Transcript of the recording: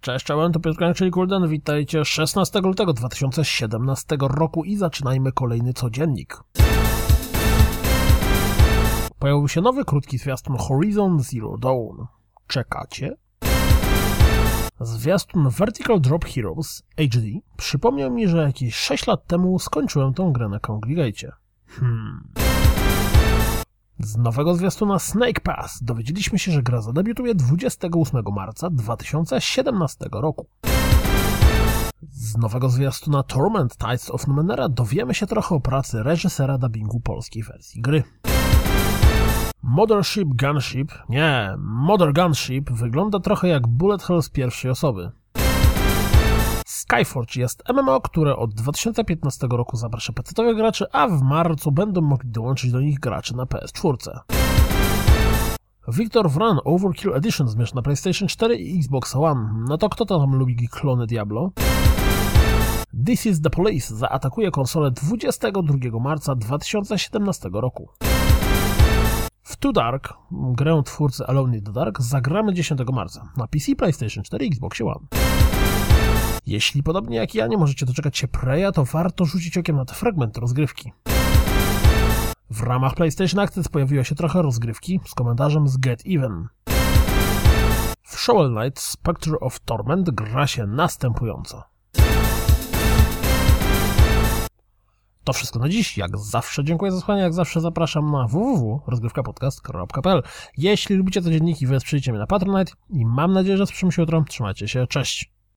Cześć, czołem, to Piotr Kaniak, czyli Kulden. Witajcie 16 lutego 2017 roku i zaczynajmy kolejny codziennik. Pojawił się nowy krótki zwiastun Horizon Zero Dawn. Czekacie? Zwiastun Vertical Drop Heroes HD przypomniał mi, że jakieś 6 lat temu skończyłem tą grę na Congregate. Hmm. Z nowego zwiastuna Snake Pass dowiedzieliśmy się, że gra zadebiutuje 28 marca 2017 roku. Z nowego zwiastuna Torment Tides of Numenera dowiemy się trochę o pracy reżysera dubbingu polskiej wersji gry. Mothership Gunship, nie, Mother Gunship wygląda trochę jak Bullet Hell z pierwszej osoby. Skyforge jest MMO, które od 2015 roku zaprasza pecetowych graczy, a w marcu będą mogli dołączyć do nich gracze na PS4. Victor Run Overkill Edition zmierz na PlayStation 4 i Xbox One. No to kto tam lubi klony Diablo? This is the Police zaatakuje konsolę 22 marca 2017 roku. W Too Dark, grę twórcy Alone in the Dark, zagramy 10 marca na PC, PlayStation 4 i Xbox One. Jeśli podobnie jak ja nie możecie doczekać się Preya, to warto rzucić okiem na te fragmenty rozgrywki. W ramach PlayStation Access pojawiło się trochę rozgrywki z komentarzem z Get Even. W Shovel Knight Spectre of Torment gra się następująco. To wszystko na dziś. Jak zawsze dziękuję za słuchanie, jak zawsze zapraszam na www.rozgrywkapodcast.pl Jeśli lubicie te dzienniki, wesprzyjcie mnie na Patronite i mam nadzieję, że słyszymy się jutro. Trzymajcie się, cześć!